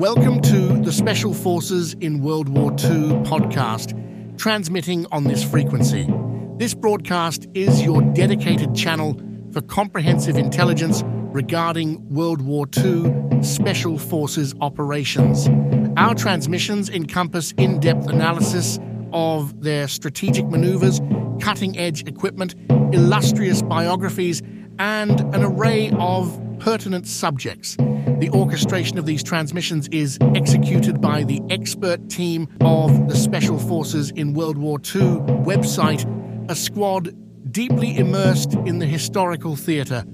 Welcome to the Special Forces in World War II podcast, transmitting on this frequency. This broadcast is your dedicated channel for comprehensive intelligence regarding World War II Special Forces operations. Our transmissions encompass in depth analysis of their strategic maneuvers, cutting edge equipment, illustrious biographies, and an array of pertinent subjects. The orchestration of these transmissions is executed by the expert team of the Special Forces in World War II website, a squad deeply immersed in the historical theatre.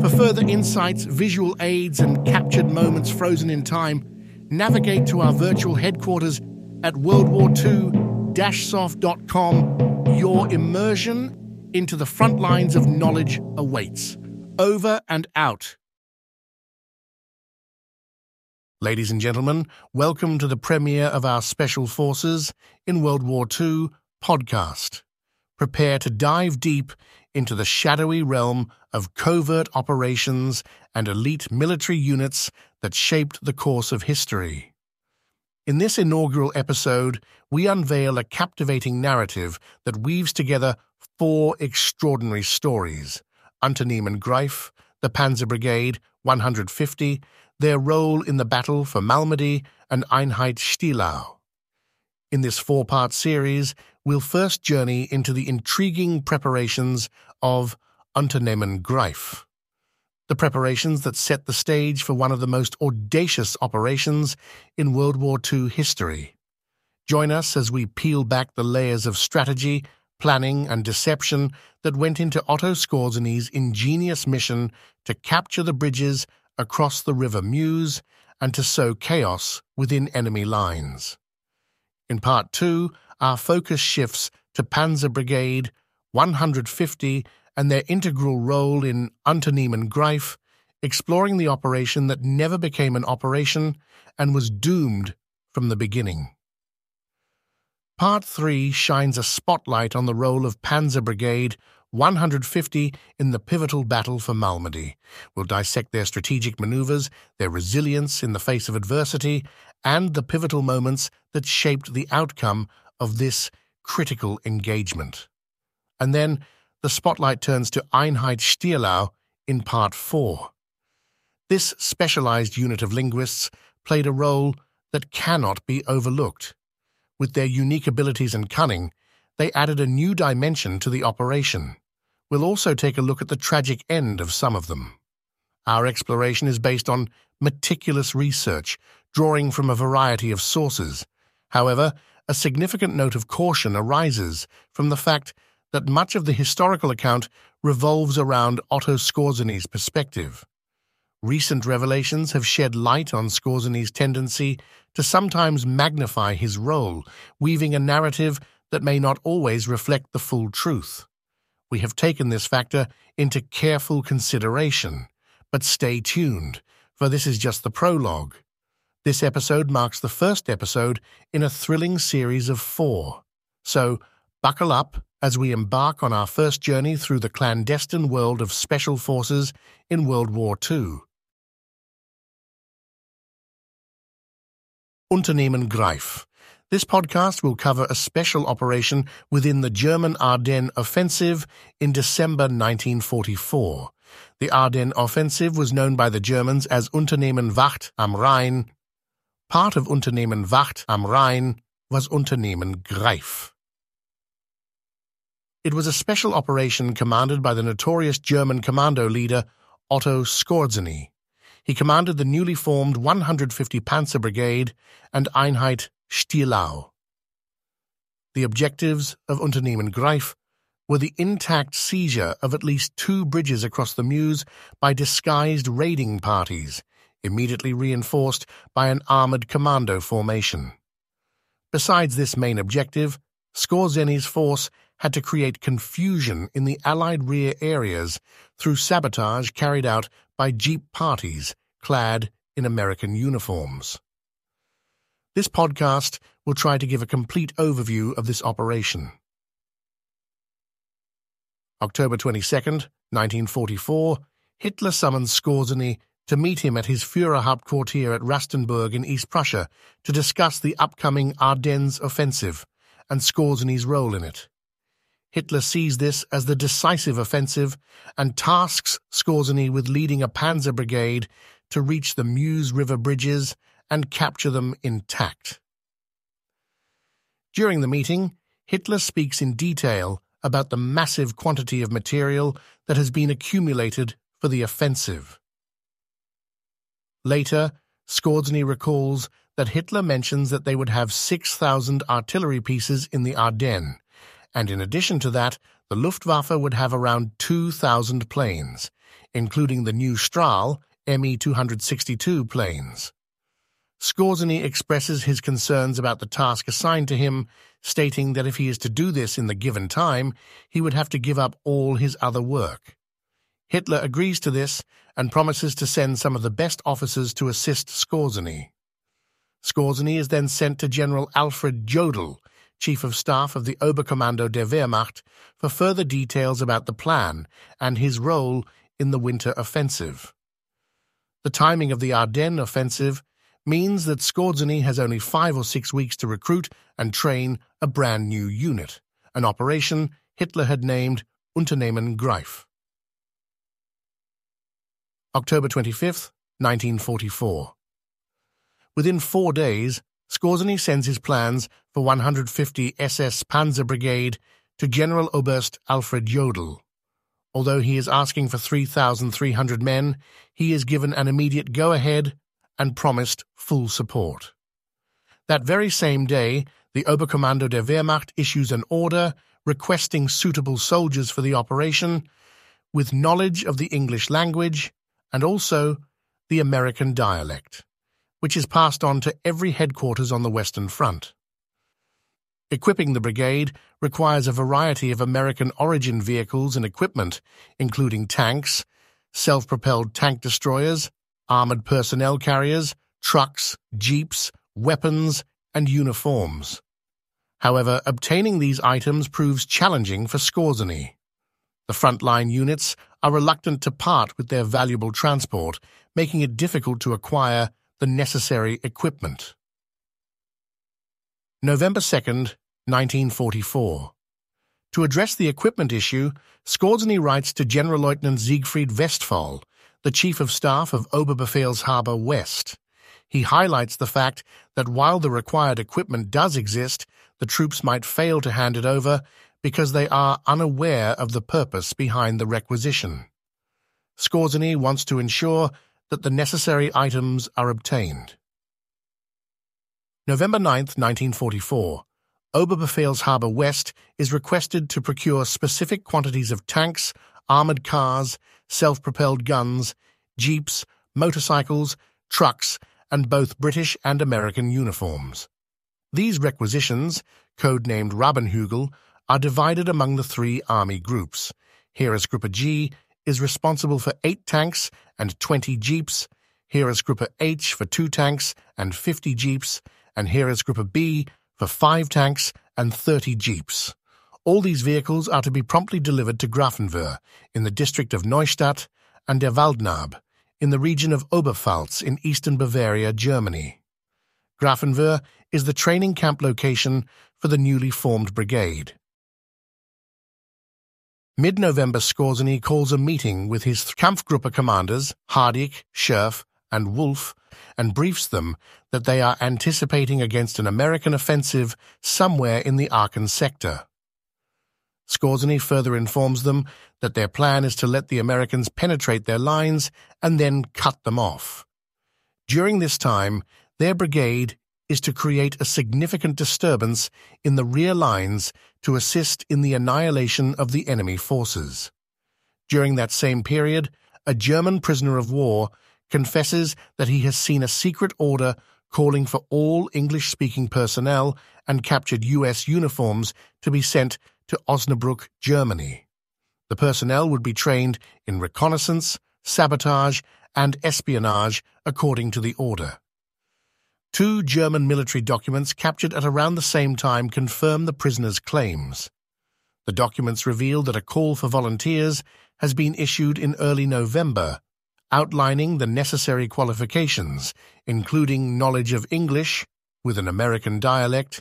For further insights, visual aids, and captured moments frozen in time, navigate to our virtual headquarters at worldwar2-soft.com. Your immersion into the front lines of knowledge awaits. Over and out. Ladies and gentlemen, welcome to the premiere of our Special Forces in World War II podcast. Prepare to dive deep into the shadowy realm of covert operations and elite military units that shaped the course of history. In this inaugural episode, we unveil a captivating narrative that weaves together four extraordinary stories Unternehmen Greif, the Panzer Brigade 150, their role in the battle for Malmedy, and Einheit Stielau. In this four part series, we'll first journey into the intriguing preparations of Unternehmen Greif. The preparations that set the stage for one of the most audacious operations in World War II history. Join us as we peel back the layers of strategy, planning, and deception that went into Otto Skorzeny's ingenious mission to capture the bridges across the River Meuse and to sow chaos within enemy lines. In Part 2, our focus shifts to Panzer Brigade 150 and their integral role in Unternehmen Greif, exploring the operation that never became an operation and was doomed from the beginning. Part 3 shines a spotlight on the role of Panzer Brigade 150 in the pivotal battle for Malmedy. We'll dissect their strategic maneuvers, their resilience in the face of adversity, and the pivotal moments that shaped the outcome of this critical engagement. And then the spotlight turns to Einheit Stielau in Part 4. This specialized unit of linguists played a role that cannot be overlooked. With their unique abilities and cunning, they added a new dimension to the operation. We'll also take a look at the tragic end of some of them. Our exploration is based on meticulous research, drawing from a variety of sources. However, a significant note of caution arises from the fact that much of the historical account revolves around Otto Skorzeny's perspective. Recent revelations have shed light on Skorzeny's tendency to sometimes magnify his role, weaving a narrative that may not always reflect the full truth. We have taken this factor into careful consideration, but stay tuned, for this is just the prologue. This episode marks the first episode in a thrilling series of four. So, buckle up as we embark on our first journey through the clandestine world of special forces in World War II. Unternehmen Greif. This podcast will cover a special operation within the German Ardennes Offensive in December 1944. The Ardennes Offensive was known by the Germans as Unternehmen Wacht am Rhein Part of Unternehmen Wacht am Rhein was Unternehmen Greif. It was a special operation commanded by the notorious German commando leader Otto Skorzeny. He commanded the newly formed 150 Panzer Brigade and Einheit Stielau. The objectives of Unternehmen Greif were the intact seizure of at least two bridges across the Meuse by disguised raiding parties immediately reinforced by an armored commando formation. Besides this main objective, Skorzeny's force had to create confusion in the Allied rear areas through sabotage carried out by Jeep parties clad in American uniforms. This podcast will try to give a complete overview of this operation. October 22, 1944, Hitler summons Skorzeny to meet him at his Führerhauptquartier at Rastenburg in East Prussia to discuss the upcoming Ardennes offensive and Skorzeny's role in it. Hitler sees this as the decisive offensive and tasks Skorzeny with leading a panzer brigade to reach the Meuse River bridges and capture them intact. During the meeting, Hitler speaks in detail about the massive quantity of material that has been accumulated for the offensive. Later, Skorzeny recalls that Hitler mentions that they would have 6,000 artillery pieces in the Ardennes, and in addition to that, the Luftwaffe would have around 2,000 planes, including the new Strahl Me-262 planes. Skorzeny expresses his concerns about the task assigned to him, stating that if he is to do this in the given time, he would have to give up all his other work. Hitler agrees to this and promises to send some of the best officers to assist Skorzeny. Skorzeny is then sent to General Alfred Jodl, Chief of Staff of the Oberkommando der Wehrmacht, for further details about the plan and his role in the winter offensive. The timing of the Ardennes offensive means that Skorzeny has only five or six weeks to recruit and train a brand new unit, an operation Hitler had named Unternehmen Greif. October 25, 1944. Within four days, Skorzeny sends his plans for 150 SS Panzer Brigade to General Oberst Alfred Jodl. Although he is asking for 3,300 men, he is given an immediate go-ahead and promised full support. That very same day, the Oberkommando der Wehrmacht issues an order requesting suitable soldiers for the operation with knowledge of the English language and also the American dialect, which is passed on to every headquarters on the Western Front. Equipping the brigade requires a variety of American origin vehicles and equipment, including tanks, self propelled tank destroyers, armored personnel carriers, trucks, jeeps, weapons, and uniforms. However, obtaining these items proves challenging for Skorzeny. The frontline units are reluctant to part with their valuable transport, making it difficult to acquire the necessary equipment. November 2nd, 1944. To address the equipment issue, Skorzeny writes to General Lieutenant Siegfried Westphal, the Chief of Staff of Oberbefehlshaber West. He highlights the fact that while the required equipment does exist, the troops might fail to hand it over because they are unaware of the purpose behind the requisition. Skorzeny wants to ensure that the necessary items are obtained. November 9, 1944. Oberbefehlshaber West is requested to procure specific quantities of tanks, armored cars, self-propelled guns, jeeps, motorcycles, trucks, and both British and American uniforms. These requisitions, codenamed Rabenhügel, are divided among the three army groups. Heeresgruppe G is responsible for 8 tanks and 20 jeeps, Heeresgruppe H for 2 tanks and 50 jeeps, and Heeresgruppe B for 5 tanks and 30 jeeps. All these vehicles are to be promptly delivered to Grafenwöhr in the district of Neustadt an der Waldnaab in the region of Oberpfalz in eastern Bavaria, Germany. Grafenwöhr is the training camp location for the newly formed brigade. Mid-November Skorzeny calls a meeting with his Kampfgruppe commanders, Hardieck, Scherff, and Wolf, and briefs them that they are anticipating against an American offensive somewhere in the Aachen sector. Skorzeny further informs them that their plan is to let the Americans penetrate their lines and then cut them off. During this time, their brigade is to create a significant disturbance in the rear lines to assist in the annihilation of the enemy forces. During that same period, a German prisoner of war confesses that he has seen a secret order calling for all English-speaking personnel and captured U.S. uniforms to be sent to Osnabrück, Germany. The personnel would be trained in reconnaissance, sabotage, and espionage according to the order. Two German military documents captured at around the same time confirm the prisoner's claims. The documents reveal that a call for volunteers has been issued in early November, outlining the necessary qualifications, including knowledge of English with an American dialect,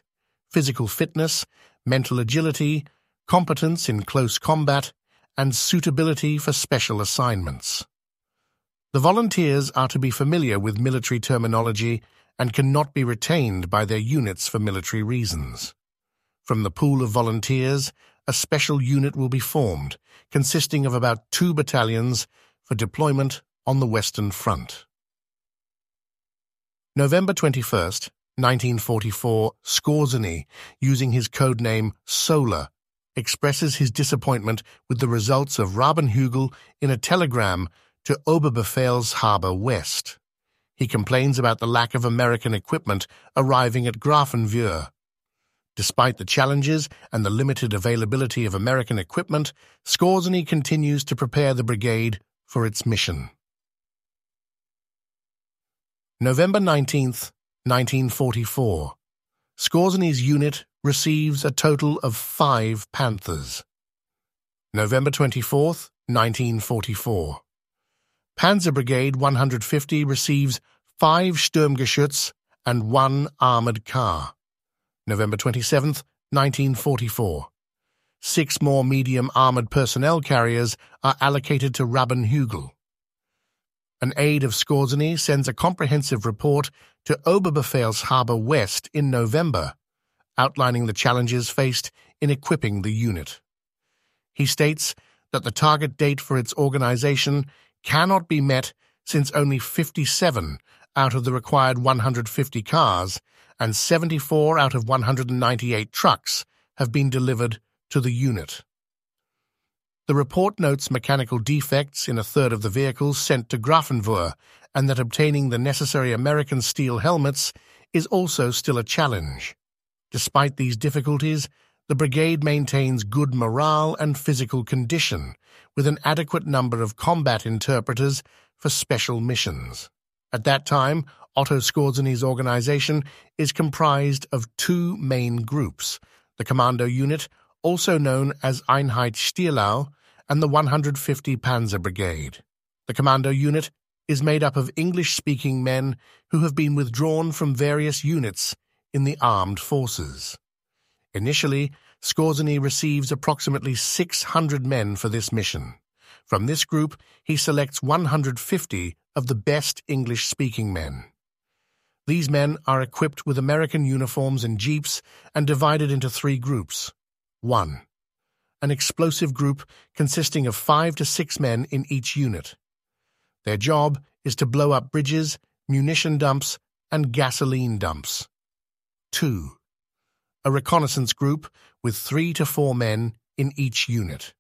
physical fitness, mental agility, competence in close combat, and suitability for special assignments. The volunteers are to be familiar with military terminology and cannot be retained by their units for military reasons. From the pool of volunteers, a special unit will be formed, consisting of about two battalions for deployment on the Western Front. November 21st, 1944, Skorzeny, using his code name Solar, expresses his disappointment with the results of Rabenhügel in a telegram to Oberbefehlshaber West. He complains about the lack of American equipment arriving at Grafenwöhr. Despite the challenges and the limited availability of American equipment, Skorzeny continues to prepare the brigade for its mission. November 19th, 1944. Skorzeny's unit receives a total of five Panthers. November 24th, 1944. Panzer Brigade 150 receives five Sturmgeschütz and one armoured car. November 27th, 1944. Six more medium armoured personnel carriers are allocated to Rabenhügel. An aide of Skorzeny sends a comprehensive report to Oberbefehlshaber West in November, outlining the challenges faced in equipping the unit. He states that the target date for its organization cannot be met since only 57 out of the required 150 cars and 74 out of 198 trucks have been delivered to the unit. The report notes mechanical defects in a third of the vehicles sent to Grafenwöhr and that obtaining the necessary American steel helmets is also still a challenge. Despite these difficulties, the brigade maintains good morale and physical condition, with an adequate number of combat interpreters for special missions. At that time, Otto Skorzeny's organization is comprised of two main groups, the Commando Unit, also known as Einheit Stielau, and the 150 Panzer Brigade. The Commando Unit is made up of English-speaking men who have been withdrawn from various units in the armed forces. Initially, Skorzeny receives approximately 600 men for this mission. From this group, he selects 150 of the best English-speaking men. These men are equipped with American uniforms and jeeps and divided into three groups. 1. An explosive group consisting of five to six men in each unit. Their job is to blow up bridges, munition dumps, and gasoline dumps. 2 a reconnaissance group with three to four men in each unit.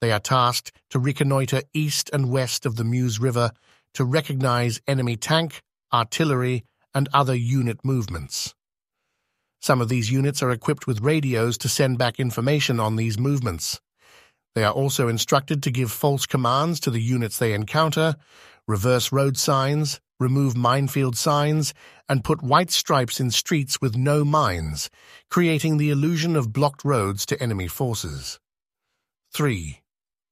They are tasked to reconnoiter east and west of the Meuse River to recognize enemy tank, artillery, and other unit movements. Some of these units are equipped with radios to send back information on these movements. They are also instructed to give false commands to the units they encounter, reverse road signs, remove minefield signs, and put white stripes in streets with no mines, creating the illusion of blocked roads to enemy forces. 3.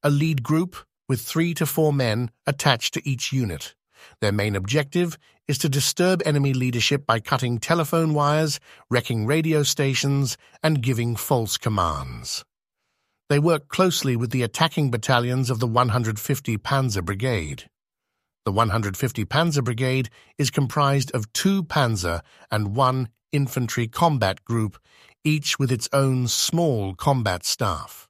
A lead group with three to four men attached to each unit. Their main objective is to disturb enemy leadership by cutting telephone wires, wrecking radio stations, and giving false commands. They work closely with the attacking battalions of the 150 Panzer Brigade. The 150 Panzer Brigade is comprised of two panzer and one infantry combat group, each with its own small combat staff.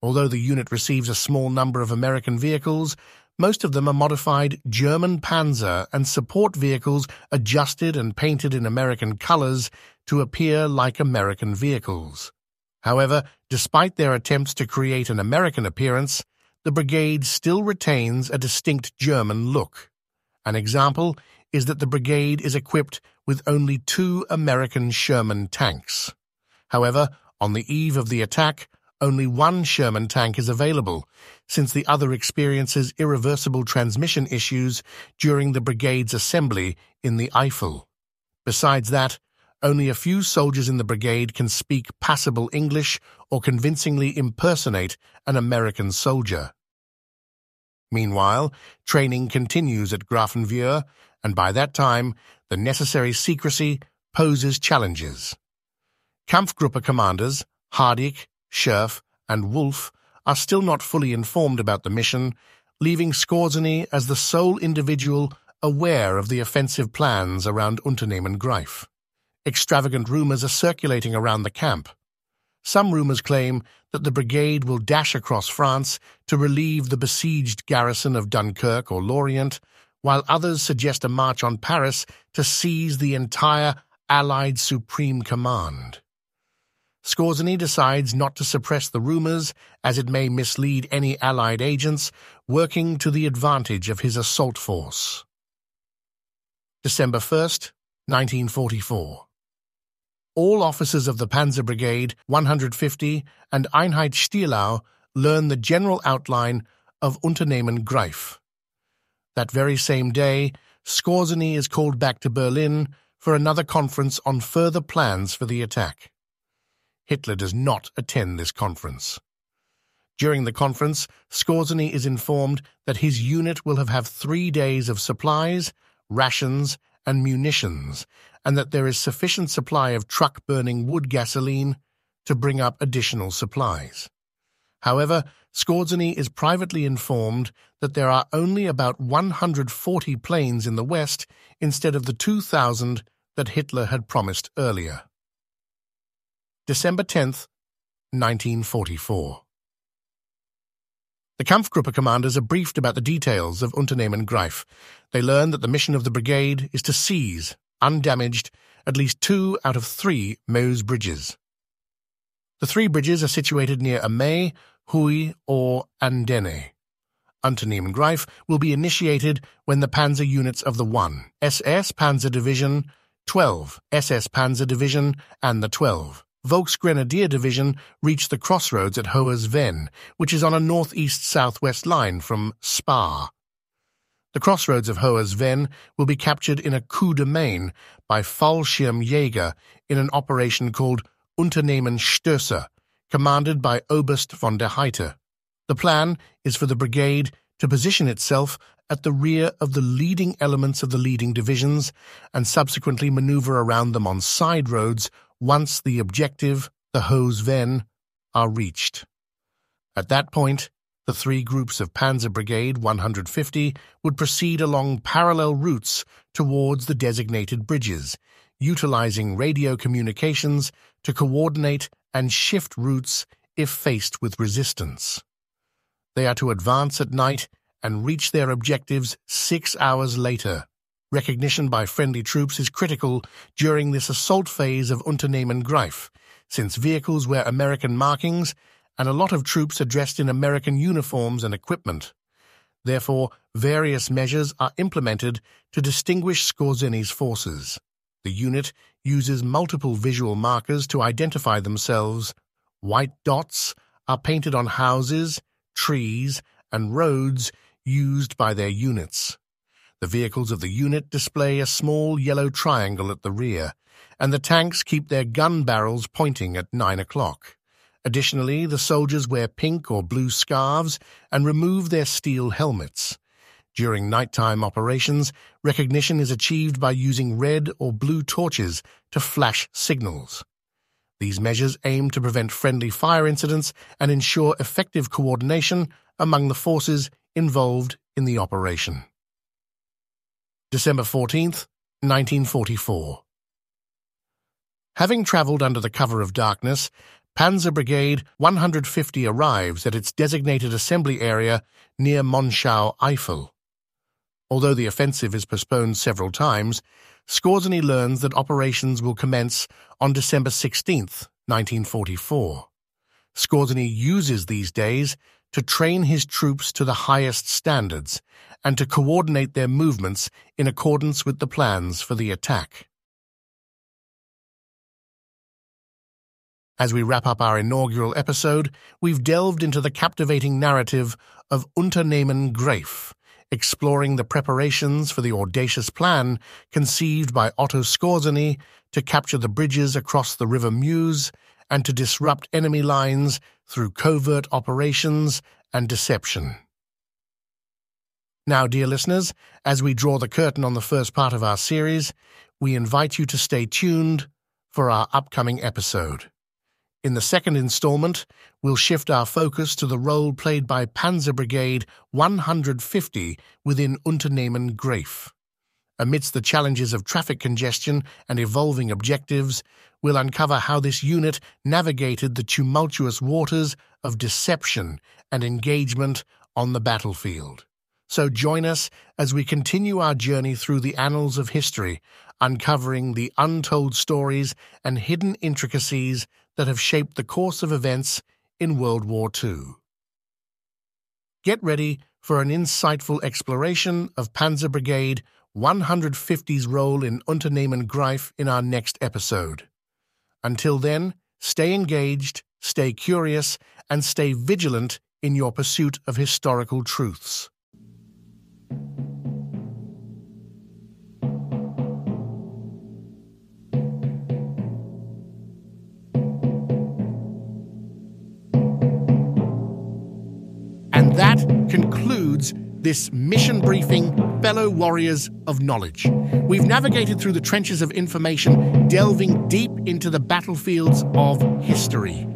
Although the unit receives a small number of American vehicles, most of them are modified German Panzer and support vehicles adjusted and painted in American colors to appear like American vehicles. However, despite their attempts to create an American appearance, the brigade still retains a distinct German look. An example is that the brigade is equipped with only two American Sherman tanks. However, on the eve of the attack, only one Sherman tank is available, since the other experiences irreversible transmission issues during the brigade's assembly in the Eifel. Besides that, only a few soldiers in the brigade can speak passable English or convincingly impersonate an American soldier. Meanwhile, training continues at Grafenwöhr, and by that time, the necessary secrecy poses challenges. Kampfgruppe commanders Hardieck, Scherff, and Wolf are still not fully informed about the mission, leaving Skorzeny as the sole individual aware of the offensive plans around Unternehmen Greif. Extravagant rumors are circulating around the camp. Some rumors claim that the brigade will dash across France to relieve the besieged garrison of Dunkirk or Lorient, while others suggest a march on Paris to seize the entire Allied Supreme Command. Skorzeny decides not to suppress the rumors, as it may mislead any Allied agents working to the advantage of his assault force. December 1st, 1944. All officers of the Panzer Brigade 150 and Einheit Stielau learn the general outline of Unternehmen Greif. That very same day, Skorzeny is called back to Berlin for another conference on further plans for the attack. Hitler does not attend this conference. During the conference, Skorzeny is informed that his unit will have, have three days of supplies, rations, and munitions, and that there is sufficient supply of truck-burning wood gasoline to bring up additional supplies. However, Skorzeny is privately informed that there are only about 140 planes in the West instead of the 2,000 that Hitler had promised earlier. December 10th, 1944. The Kampfgruppe commanders are briefed about the details of Unternehmen Greif. They learn that the mission of the brigade is to seize, undamaged, at least two out of three Meuse bridges. The three bridges are situated near Amay, Huy, or Andenne. Unternehmen Greif will be initiated when the panzer units of the 1 SS Panzer Division, 12 SS Panzer Division, and the 12 Volksgrenadier Division reached the crossroads at Hohersvenne, which is on a northeast-southwest line from Spa. The crossroads of Hohersvenne will be captured in a coup de main by Fallschirmjäger in an operation called Unternehmen Stößer, commanded by Oberst von der Heydte. The plan is for the brigade to position itself at the rear of the leading elements of the leading divisions and subsequently maneuver around them on side roads once the objective, the Hohersvenne, are reached. At that point, the three groups of Panzer Brigade 150 would proceed along parallel routes towards the designated bridges, utilizing radio communications to coordinate and shift routes if faced with resistance. They are to advance at night and reach their objectives six hours later. Recognition by friendly troops is critical during this assault phase of Unternehmen Greif, since vehicles wear American markings and a lot of troops are dressed in American uniforms and equipment. Therefore, various measures are implemented to distinguish Skorzeny's forces. The unit uses multiple visual markers to identify themselves. White dots are painted on houses, trees, and roads used by their units. The vehicles of the unit display a small yellow triangle at the rear, and the tanks keep their gun barrels pointing at nine o'clock. Additionally, the soldiers wear pink or blue scarves and remove their steel helmets. During nighttime operations, recognition is achieved by using red or blue torches to flash signals. These measures aim to prevent friendly fire incidents and ensure effective coordination among the forces involved in the operation. December 14th, 1944. Having travelled under the cover of darkness, Panzer Brigade 150 arrives at its designated assembly area near Monschau Eifel. Although the offensive is postponed several times, Skorzeny learns that operations will commence on December 16th, 1944. Skorzeny uses these days to train his troops to the highest standards and to coordinate their movements in accordance with the plans for the attack. As we wrap up our inaugural episode, we've delved into the captivating narrative of Unternehmen Greif, exploring the preparations for the audacious plan conceived by Otto Skorzeny to capture the bridges across the River Meuse and to disrupt enemy lines through covert operations and deception. Now, dear listeners, as we draw the curtain on the first part of our series, we invite you to stay tuned for our upcoming episode. In the second installment, we'll shift our focus to the role played by Panzer Brigade 150 within Unternehmen Greif. Amidst the challenges of traffic congestion and evolving objectives, we'll uncover how this unit navigated the tumultuous waters of deception and engagement on the battlefield. So join us as we continue our journey through the annals of history, uncovering the untold stories and hidden intricacies that have shaped the course of events in World War II. Get ready for an insightful exploration of Panzer Brigade 150's role in Unternehmen Greif in our next episode. Until then, stay engaged, stay curious, and stay vigilant in your pursuit of historical truths. And that concludes this mission briefing, fellow warriors of knowledge. We've navigated through the trenches of information, delving deep into the battlefields of history.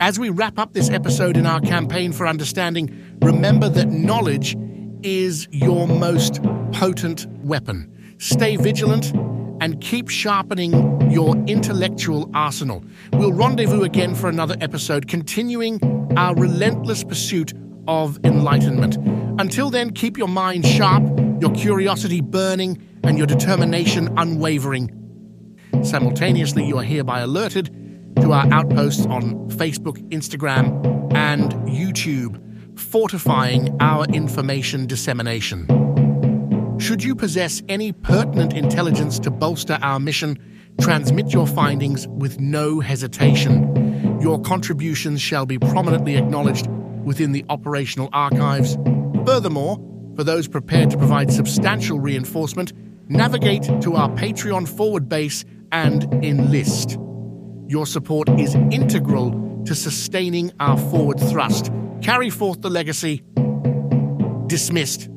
As we wrap up this episode in our campaign for understanding, remember that knowledge is your most potent weapon. Stay vigilant and keep sharpening your intellectual arsenal. We'll rendezvous again for another episode, continuing our relentless pursuit of enlightenment. Until then, keep your mind sharp, your curiosity burning, and your determination unwavering. Simultaneously, you are hereby alerted to our outposts on Facebook, Instagram, and YouTube, fortifying our information dissemination. Should you possess any pertinent intelligence to bolster our mission, transmit your findings with no hesitation. Your contributions shall be prominently acknowledged within the operational archives. Furthermore, for those prepared to provide substantial reinforcement, navigate to our Patreon forward base and enlist. Your support is integral to sustaining our forward thrust. Carry forth the legacy. Dismissed.